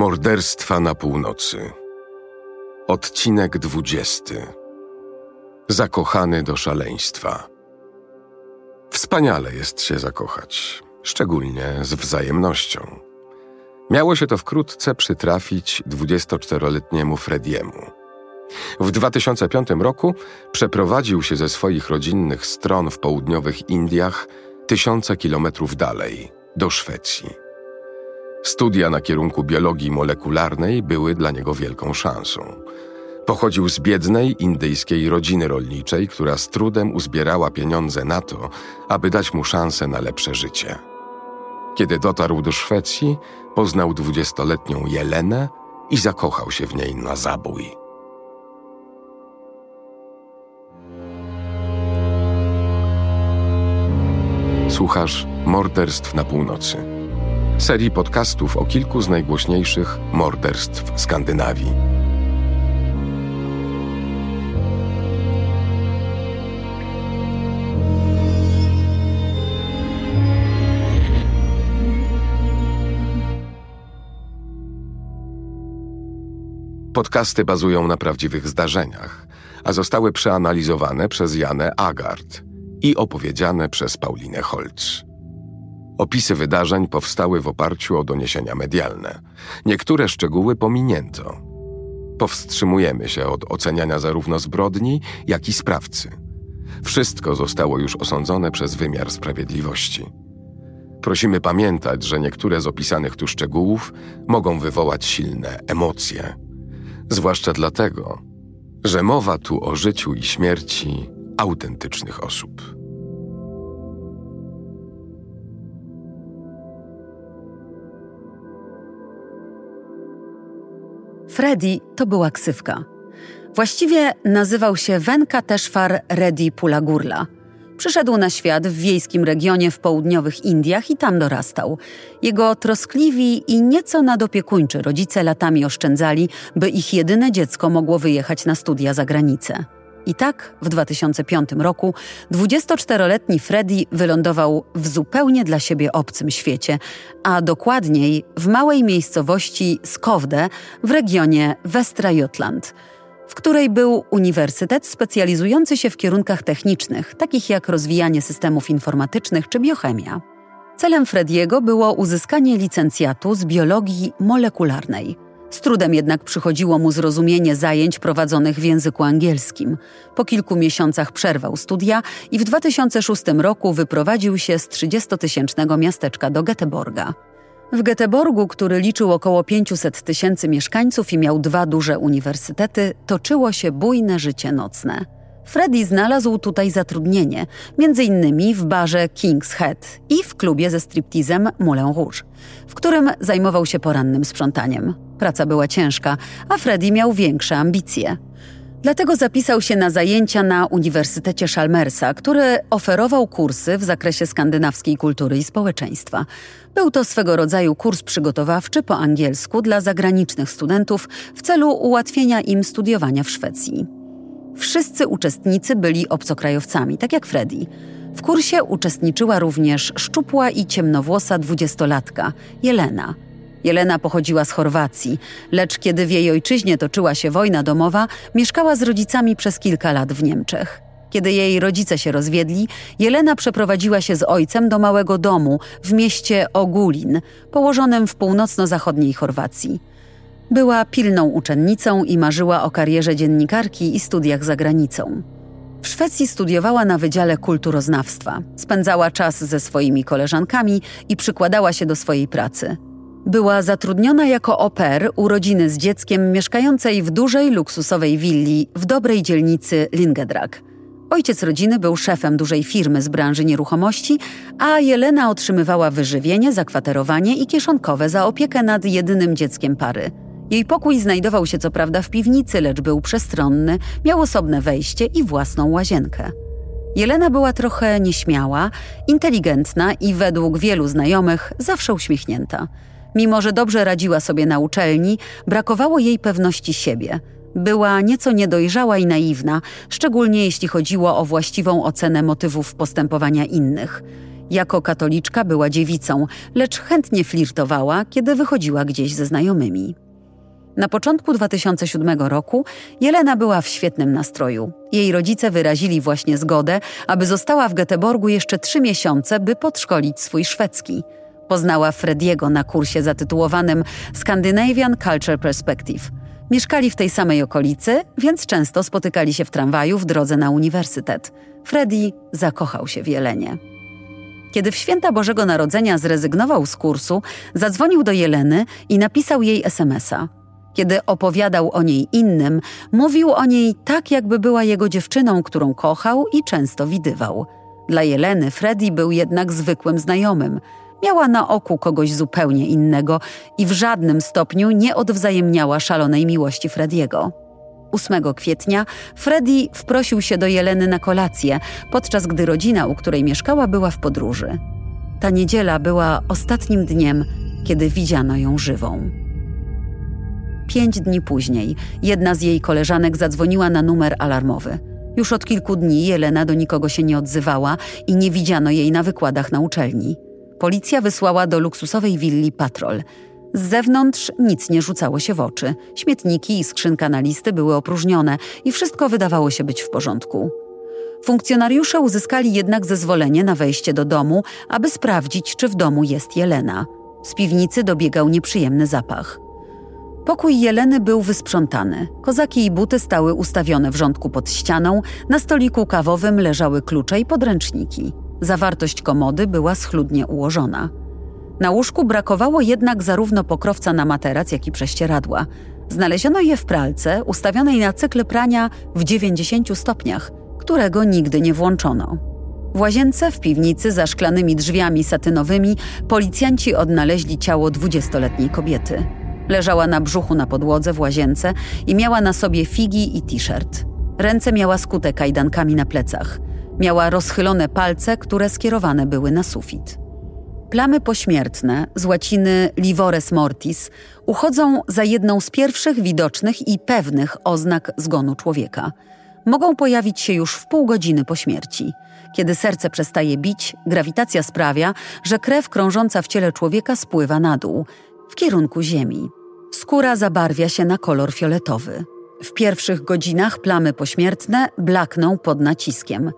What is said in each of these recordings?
Morderstwa na północy. Odcinek dwudziesty. Zakochany do szaleństwa. Wspaniale jest się zakochać, szczególnie z wzajemnością. Miało się to wkrótce przytrafić 24-letniemu Frediemu. W 2005 roku przeprowadził się ze swoich rodzinnych stron w południowych Indiach tysiące kilometrów dalej, do Szwecji. Studia na kierunku biologii molekularnej były dla niego wielką szansą. Pochodził z biednej indyjskiej rodziny rolniczej, która z trudem uzbierała pieniądze na to, aby dać mu szansę na lepsze życie. Kiedy dotarł do Szwecji, poznał dwudziestoletnią Jelenę i zakochał się w niej na zabój. Słuchasz Morderstw na Północy. Serii podcastów o kilku z najgłośniejszych morderstw Skandynawii. Podcasty bazują na prawdziwych zdarzeniach, a zostały przeanalizowane przez Janę Agard i opowiedziane przez Paulinę Holz. Opisy wydarzeń powstały w oparciu o doniesienia medialne. Niektóre szczegóły pominięto. Powstrzymujemy się od oceniania zarówno zbrodni, jak i sprawcy. Wszystko zostało już osądzone przez wymiar sprawiedliwości. Prosimy pamiętać, że niektóre z opisanych tu szczegółów mogą wywołać silne emocje. Zwłaszcza dlatego, że mowa tu o życiu i śmierci autentycznych osób. Freddy to była ksywka. Właściwie nazywał się Venkateshwar Reddy Pulagurla. Przyszedł na świat w wiejskim regionie w południowych Indiach i tam dorastał. Jego troskliwi i nieco nadopiekuńczy rodzice latami oszczędzali, by ich jedyne dziecko mogło wyjechać na studia za granicę. I tak w 2005 roku 24-letni Freddy wylądował w zupełnie dla siebie obcym świecie, a dokładniej w małej miejscowości Skowde w regionie Westra Jotland, w której był uniwersytet specjalizujący się w kierunkach technicznych, takich jak rozwijanie systemów informatycznych czy biochemia. Celem Frediego było uzyskanie licencjatu z biologii molekularnej – z trudem jednak przychodziło mu zrozumienie zajęć prowadzonych w języku angielskim. Po kilku miesiącach przerwał studia i w 2006 roku wyprowadził się z 30-tysięcznego miasteczka do Göteborga. W Göteborgu, który liczył około 500 tysięcy mieszkańców i miał dwa duże uniwersytety, toczyło się bujne życie nocne. Freddy znalazł tutaj zatrudnienie, innymi w barze King's Head i w klubie ze striptizem Moulin Rouge, w którym zajmował się porannym sprzątaniem. Praca była ciężka, a Freddy miał większe ambicje. Dlatego zapisał się na zajęcia na Uniwersytecie Chalmersa, który oferował kursy w zakresie skandynawskiej kultury i społeczeństwa. Był to swego rodzaju kurs przygotowawczy po angielsku dla zagranicznych studentów w celu ułatwienia im studiowania w Szwecji. Wszyscy uczestnicy byli obcokrajowcami, tak jak Freddy. W kursie uczestniczyła również szczupła i ciemnowłosa dwudziestolatka Jelena. Jelena pochodziła z Chorwacji, lecz kiedy w jej ojczyźnie toczyła się wojna domowa, mieszkała z rodzicami przez kilka lat w Niemczech. Kiedy jej rodzice się rozwiedli, Jelena przeprowadziła się z ojcem do małego domu w mieście Ogulin, położonym w północno-zachodniej Chorwacji. Była pilną uczennicą i marzyła o karierze dziennikarki i studiach za granicą. W Szwecji studiowała na Wydziale Kulturoznawstwa, spędzała czas ze swoimi koleżankami i przykładała się do swojej pracy. Była zatrudniona jako oper u rodziny z dzieckiem mieszkającej w dużej, luksusowej willi w dobrej dzielnicy Lingedrag. Ojciec rodziny był szefem dużej firmy z branży nieruchomości, a Jelena otrzymywała wyżywienie, zakwaterowanie i kieszonkowe za opiekę nad jedynym dzieckiem pary – jej pokój znajdował się co prawda w piwnicy, lecz był przestronny, miał osobne wejście i własną łazienkę. Jelena była trochę nieśmiała, inteligentna i według wielu znajomych zawsze uśmiechnięta. Mimo, że dobrze radziła sobie na uczelni, brakowało jej pewności siebie. Była nieco niedojrzała i naiwna, szczególnie jeśli chodziło o właściwą ocenę motywów postępowania innych – Jako katoliczka była dziewicą, lecz chętnie flirtowała, kiedy wychodziła gdzieś ze znajomymi. Na początku 2007 roku Jelena była w świetnym nastroju. Jej rodzice wyrazili właśnie zgodę, aby została w Göteborgu jeszcze trzy miesiące, by podszkolić swój szwedzki. Poznała Frediego na kursie zatytułowanym Scandinavian Culture Perspective. Mieszkali w tej samej okolicy, więc często spotykali się w tramwaju w drodze na uniwersytet. Freddy zakochał się w Jelenie. Kiedy w święta Bożego Narodzenia zrezygnował z kursu, zadzwonił do Jeleny i napisał jej SMS-a. Kiedy opowiadał o niej innym, mówił o niej tak, jakby była jego dziewczyną, którą kochał i często widywał. Dla Jeleny Freddy był jednak zwykłym znajomym. Miała na oku kogoś zupełnie innego i w żadnym stopniu nie odwzajemniała szalonej miłości Frediego. 8 kwietnia Freddy wprosił się do Jeleny na kolację, podczas gdy rodzina, u której mieszkała, była w podróży. Ta niedziela była ostatnim dniem, kiedy widziano ją żywą. Pięć dni później jedna z jej koleżanek zadzwoniła na numer alarmowy. Już od kilku dni Jelena do nikogo się nie odzywała i nie widziano jej na wykładach na uczelni. Policja wysłała do luksusowej willi patrol. Z zewnątrz nic nie rzucało się w oczy. Śmietniki i skrzynka na listy były opróżnione i wszystko wydawało się być w porządku. Funkcjonariusze uzyskali jednak zezwolenie na wejście do domu, aby sprawdzić, czy w domu jest Jelena. Z piwnicy dobiegał nieprzyjemny zapach. Pokój Jeleny był wysprzątany. Kozaki i buty stały ustawione w rządku pod ścianą, na stoliku kawowym leżały klucze i podręczniki. Zawartość komody była schludnie ułożona. Na łóżku brakowało jednak zarówno pokrowca na materac, jak i prześcieradła. Znaleziono je w pralce, ustawionej na cykl prania w 90 stopniach, którego nigdy nie włączono. W łazience w piwnicy za szklanymi drzwiami satynowymi policjanci odnaleźli ciało dwudziestoletniej kobiety. Leżała na brzuchu na podłodze w łazience i miała na sobie figi i t-shirt. Ręce miała skute kajdankami na plecach. Miała rozchylone palce, które skierowane były na sufit. Plamy pośmiertne, z łaciny livores mortis, uchodzą za jedną z pierwszych widocznych i pewnych oznak zgonu człowieka. Mogą pojawić się już w pół godziny po śmierci. Kiedy serce przestaje bić, grawitacja sprawia, że krew krążąca w ciele człowieka spływa na dół, w kierunku ziemi. Skóra zabarwia się na kolor fioletowy. W pierwszych godzinach plamy pośmiertne blakną pod naciskiem.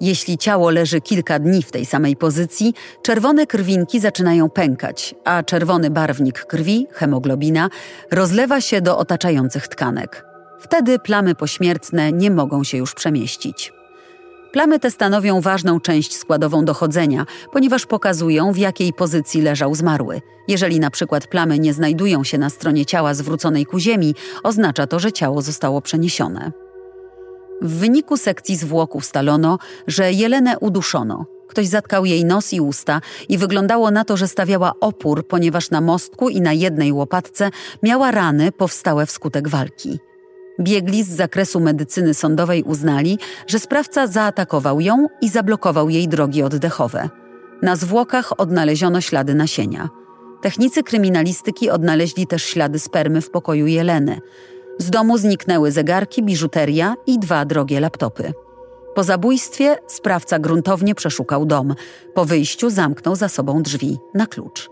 Jeśli ciało leży kilka dni w tej samej pozycji, czerwone krwinki zaczynają pękać, a czerwony barwnik krwi, hemoglobina, rozlewa się do otaczających tkanek. Wtedy plamy pośmiertne nie mogą się już przemieścić. Plamy te stanowią ważną część składową dochodzenia, ponieważ pokazują, w jakiej pozycji leżał zmarły. Jeżeli na przykład plamy nie znajdują się na stronie ciała zwróconej ku ziemi, oznacza to, że ciało zostało przeniesione. W wyniku sekcji zwłok ustalono, że Jelenę uduszono. Ktoś zatkał jej nos i usta i wyglądało na to, że stawiała opór, ponieważ na mostku i na jednej łopatce miała rany powstałe wskutek walki. Biegli z zakresu medycyny sądowej uznali, że sprawca zaatakował ją i zablokował jej drogi oddechowe. Na zwłokach odnaleziono ślady nasienia. Technicy kryminalistyki odnaleźli też ślady spermy w pokoju Jeleny. Z domu zniknęły zegarki, biżuteria i dwa drogie laptopy. Po zabójstwie sprawca gruntownie przeszukał dom. Po wyjściu zamknął za sobą drzwi na klucz.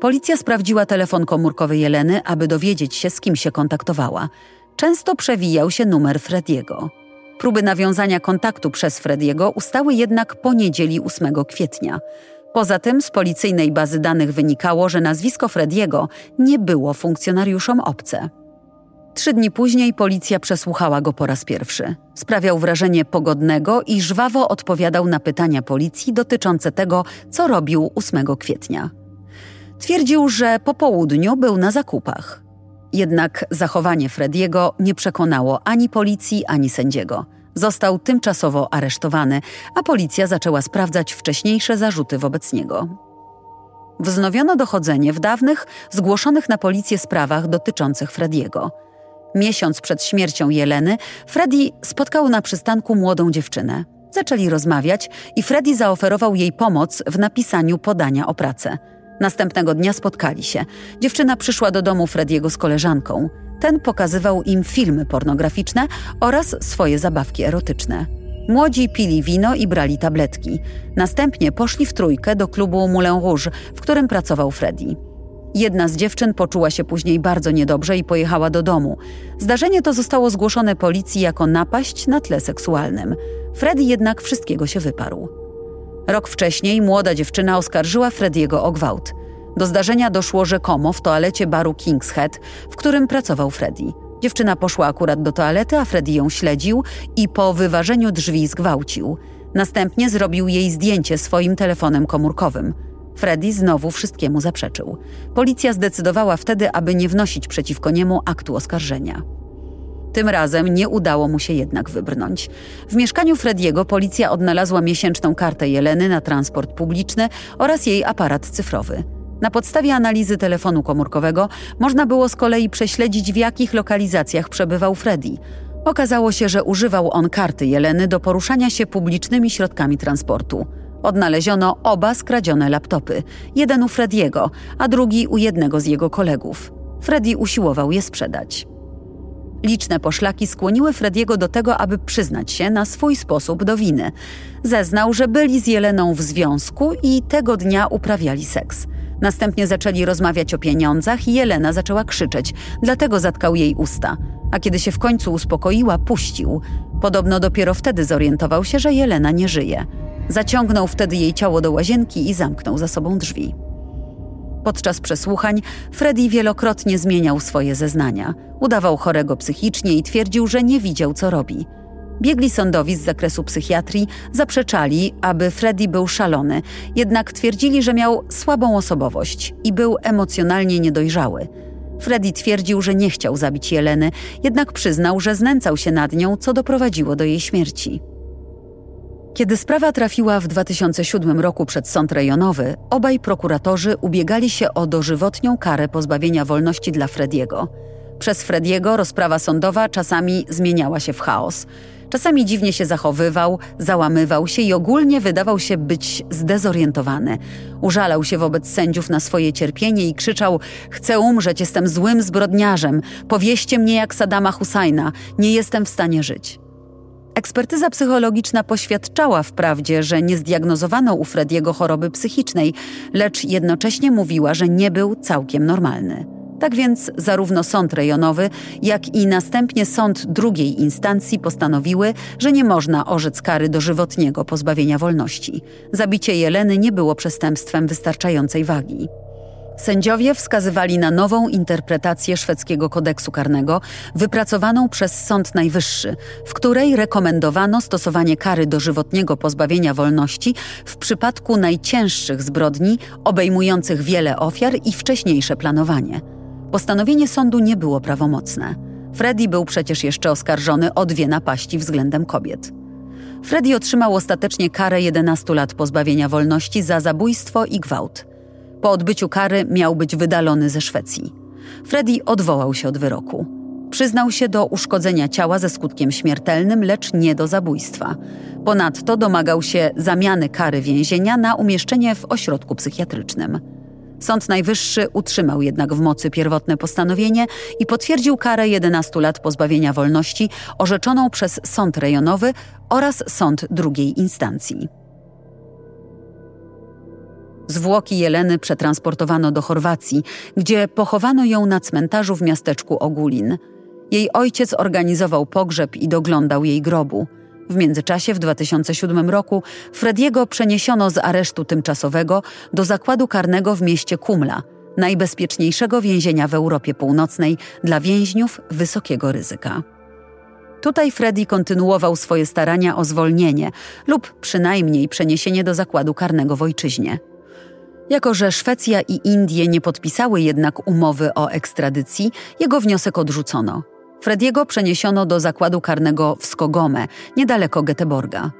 Policja sprawdziła telefon komórkowy Jeleny, aby dowiedzieć się, z kim się kontaktowała. Często przewijał się numer Frediego. Próby nawiązania kontaktu przez Frediego ustały jednak po niedzieli 8 kwietnia. Poza tym z policyjnej bazy danych wynikało, że nazwisko Frediego nie było funkcjonariuszom obce. Trzy dni później policja przesłuchała go po raz pierwszy. Sprawiał wrażenie pogodnego i żwawo odpowiadał na pytania policji dotyczące tego, co robił 8 kwietnia. Twierdził, że po południu był na zakupach. Jednak zachowanie Frediego nie przekonało ani policji, ani sędziego. Został tymczasowo aresztowany, a policja zaczęła sprawdzać wcześniejsze zarzuty wobec niego. Wznowiono dochodzenie w dawnych, zgłoszonych na policję sprawach dotyczących Frediego. Miesiąc przed śmiercią Jeleny, Freddy spotkał na przystanku młodą dziewczynę. Zaczęli rozmawiać i Freddy zaoferował jej pomoc w napisaniu podania o pracę. Następnego dnia spotkali się. Dziewczyna przyszła do domu Frediego z koleżanką. Ten pokazywał im filmy pornograficzne oraz swoje zabawki erotyczne. Młodzi pili wino i brali tabletki. Następnie poszli w trójkę do klubu Moulin Rouge, w którym pracował Freddy. Jedna z dziewczyn poczuła się później bardzo niedobrze i pojechała do domu. Zdarzenie to zostało zgłoszone policji jako napaść na tle seksualnym. Freddy jednak wszystkiego się wyparł. Rok wcześniej młoda dziewczyna oskarżyła Frediego o gwałt. Do zdarzenia doszło rzekomo w toalecie baru King's Head, w którym pracował Freddy. Dziewczyna poszła akurat do toalety, a Freddy ją śledził i po wyważeniu drzwi zgwałcił. Następnie zrobił jej zdjęcie swoim telefonem komórkowym. Freddy znowu wszystkiemu zaprzeczył. Policja zdecydowała wtedy, aby nie wnosić przeciwko niemu aktu oskarżenia. Tym razem nie udało mu się jednak wybrnąć. W mieszkaniu Frediego policja odnalazła miesięczną kartę Jeleny na transport publiczny oraz jej aparat cyfrowy. Na podstawie analizy telefonu komórkowego można było z kolei prześledzić, w jakich lokalizacjach przebywał Freddy. Okazało się, że używał on karty Jeleny do poruszania się publicznymi środkami transportu. Odnaleziono oba skradzione laptopy. Jeden u Frediego, a drugi u jednego z jego kolegów. Freddy usiłował je sprzedać. Liczne poszlaki skłoniły Frediego do tego, aby przyznać się na swój sposób do winy. Zeznał, że byli z Jeleną w związku i tego dnia uprawiali seks. Następnie zaczęli rozmawiać o pieniądzach i Jelena zaczęła krzyczeć, dlatego zatkał jej usta. A kiedy się w końcu uspokoiła, puścił. Podobno dopiero wtedy zorientował się, że Jelena nie żyje. Zaciągnął wtedy jej ciało do łazienki i zamknął za sobą drzwi. Podczas przesłuchań Freddy wielokrotnie zmieniał swoje zeznania. Udawał chorego psychicznie i twierdził, że nie widział, co robi. Biegli sądowi z zakresu psychiatrii zaprzeczali, aby Freddy był szalony, jednak twierdzili, że miał słabą osobowość i był emocjonalnie niedojrzały. Freddy twierdził, że nie chciał zabić Jeleny, jednak przyznał, że znęcał się nad nią, co doprowadziło do jej śmierci. Kiedy sprawa trafiła w 2007 roku przed sąd rejonowy, obaj prokuratorzy ubiegali się o dożywotnią karę pozbawienia wolności dla Frediego. Przez Frediego rozprawa sądowa czasami zmieniała się w chaos. Czasami dziwnie się zachowywał, załamywał się i ogólnie wydawał się być zdezorientowany. Użalał się wobec sędziów na swoje cierpienie i krzyczał: Chcę umrzeć, jestem złym zbrodniarzem, powieście mnie jak Sadama Husajna, nie jestem w stanie żyć. Ekspertyza psychologiczna poświadczała wprawdzie, że nie zdiagnozowano u Frediego choroby psychicznej, lecz jednocześnie mówiła, że nie był całkiem normalny. Tak więc zarówno sąd rejonowy, jak i następnie sąd drugiej instancji postanowiły, że nie można orzec kary dożywotniego pozbawienia wolności. Zabicie Jeleny nie było przestępstwem wystarczającej wagi. Sędziowie wskazywali na nową interpretację szwedzkiego kodeksu karnego, wypracowaną przez Sąd Najwyższy, w której rekomendowano stosowanie kary dożywotniego pozbawienia wolności w przypadku najcięższych zbrodni, obejmujących wiele ofiar i wcześniejsze planowanie. Postanowienie sądu nie było prawomocne. Freddy był przecież jeszcze oskarżony o dwie napaści względem kobiet. Freddy otrzymał ostatecznie karę 11 lat pozbawienia wolności za zabójstwo i gwałt. Po odbyciu kary miał być wydalony ze Szwecji. Freddy odwołał się od wyroku. Przyznał się do uszkodzenia ciała ze skutkiem śmiertelnym, lecz nie do zabójstwa. Ponadto domagał się zamiany kary więzienia na umieszczenie w ośrodku psychiatrycznym. Sąd Najwyższy utrzymał jednak w mocy pierwotne postanowienie i potwierdził karę 11 lat pozbawienia wolności orzeczoną przez sąd rejonowy oraz sąd drugiej instancji. Zwłoki Jeleny przetransportowano do Chorwacji, gdzie pochowano ją na cmentarzu w miasteczku Ogulin. Jej ojciec organizował pogrzeb i doglądał jej grobu. W międzyczasie w 2007 roku Frediego przeniesiono z aresztu tymczasowego do zakładu karnego w mieście Kumla, najbezpieczniejszego więzienia w Europie Północnej dla więźniów wysokiego ryzyka. Tutaj Freddy kontynuował swoje starania o zwolnienie lub przynajmniej przeniesienie do zakładu karnego w ojczyźnie. Jako, że Szwecja i Indie nie podpisały jednak umowy o ekstradycji, jego wniosek odrzucono. Frediego przeniesiono do zakładu karnego w Skogome, niedaleko Göteborga.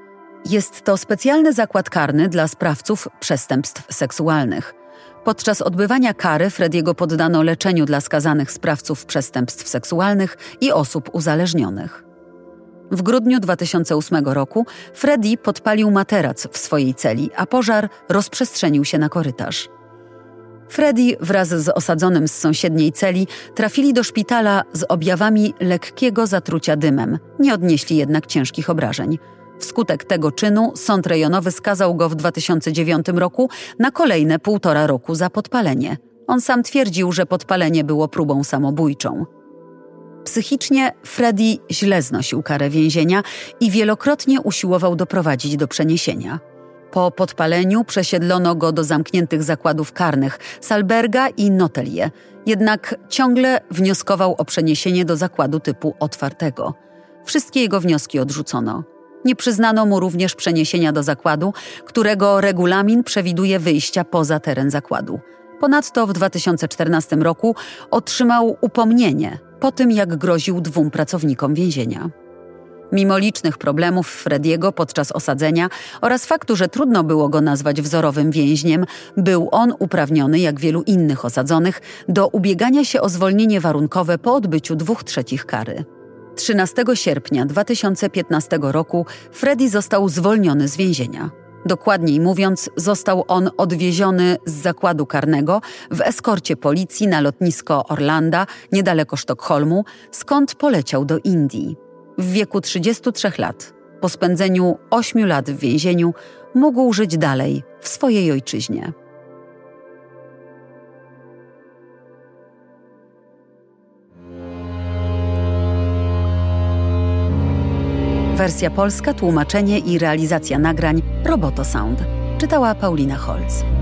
Jest to specjalny zakład karny dla sprawców przestępstw seksualnych. Podczas odbywania kary Frediego poddano leczeniu dla skazanych sprawców przestępstw seksualnych i osób uzależnionych. W grudniu 2008 roku Freddy podpalił materac w swojej celi, a pożar rozprzestrzenił się na korytarz. Freddy wraz z osadzonym z sąsiedniej celi trafili do szpitala z objawami lekkiego zatrucia dymem, nie odnieśli jednak ciężkich obrażeń. Wskutek tego czynu sąd rejonowy skazał go w 2009 roku na kolejne półtora roku za podpalenie. On sam twierdził, że podpalenie było próbą samobójczą. Psychicznie Freddy źle znosił karę więzienia i wielokrotnie usiłował doprowadzić do przeniesienia. Po podpaleniu przesiedlono go do zamkniętych zakładów karnych Salberga i Notelie, jednak ciągle wnioskował o przeniesienie do zakładu typu otwartego. Wszystkie jego wnioski odrzucono. Nie przyznano mu również przeniesienia do zakładu, którego regulamin przewiduje wyjścia poza teren zakładu. Ponadto w 2014 roku otrzymał upomnienie po tym, jak groził dwóm pracownikom więzienia. Mimo licznych problemów Frediego podczas osadzenia oraz faktu, że trudno było go nazwać wzorowym więźniem, był on uprawniony, jak wielu innych osadzonych, do ubiegania się o zwolnienie warunkowe po odbyciu dwóch trzecich kary. 13 sierpnia 2015 roku Freddy został zwolniony z więzienia. Dokładniej mówiąc, został on odwieziony z zakładu karnego w eskorcie policji na lotnisko Orlanda, niedaleko Sztokholmu, skąd poleciał do Indii. W wieku 33 lat, po spędzeniu 8 lat w więzieniu, mógł żyć dalej w swojej ojczyźnie. Wersja polska, tłumaczenie i realizacja nagrań Roboto Sound. Czytała Paulina Holz.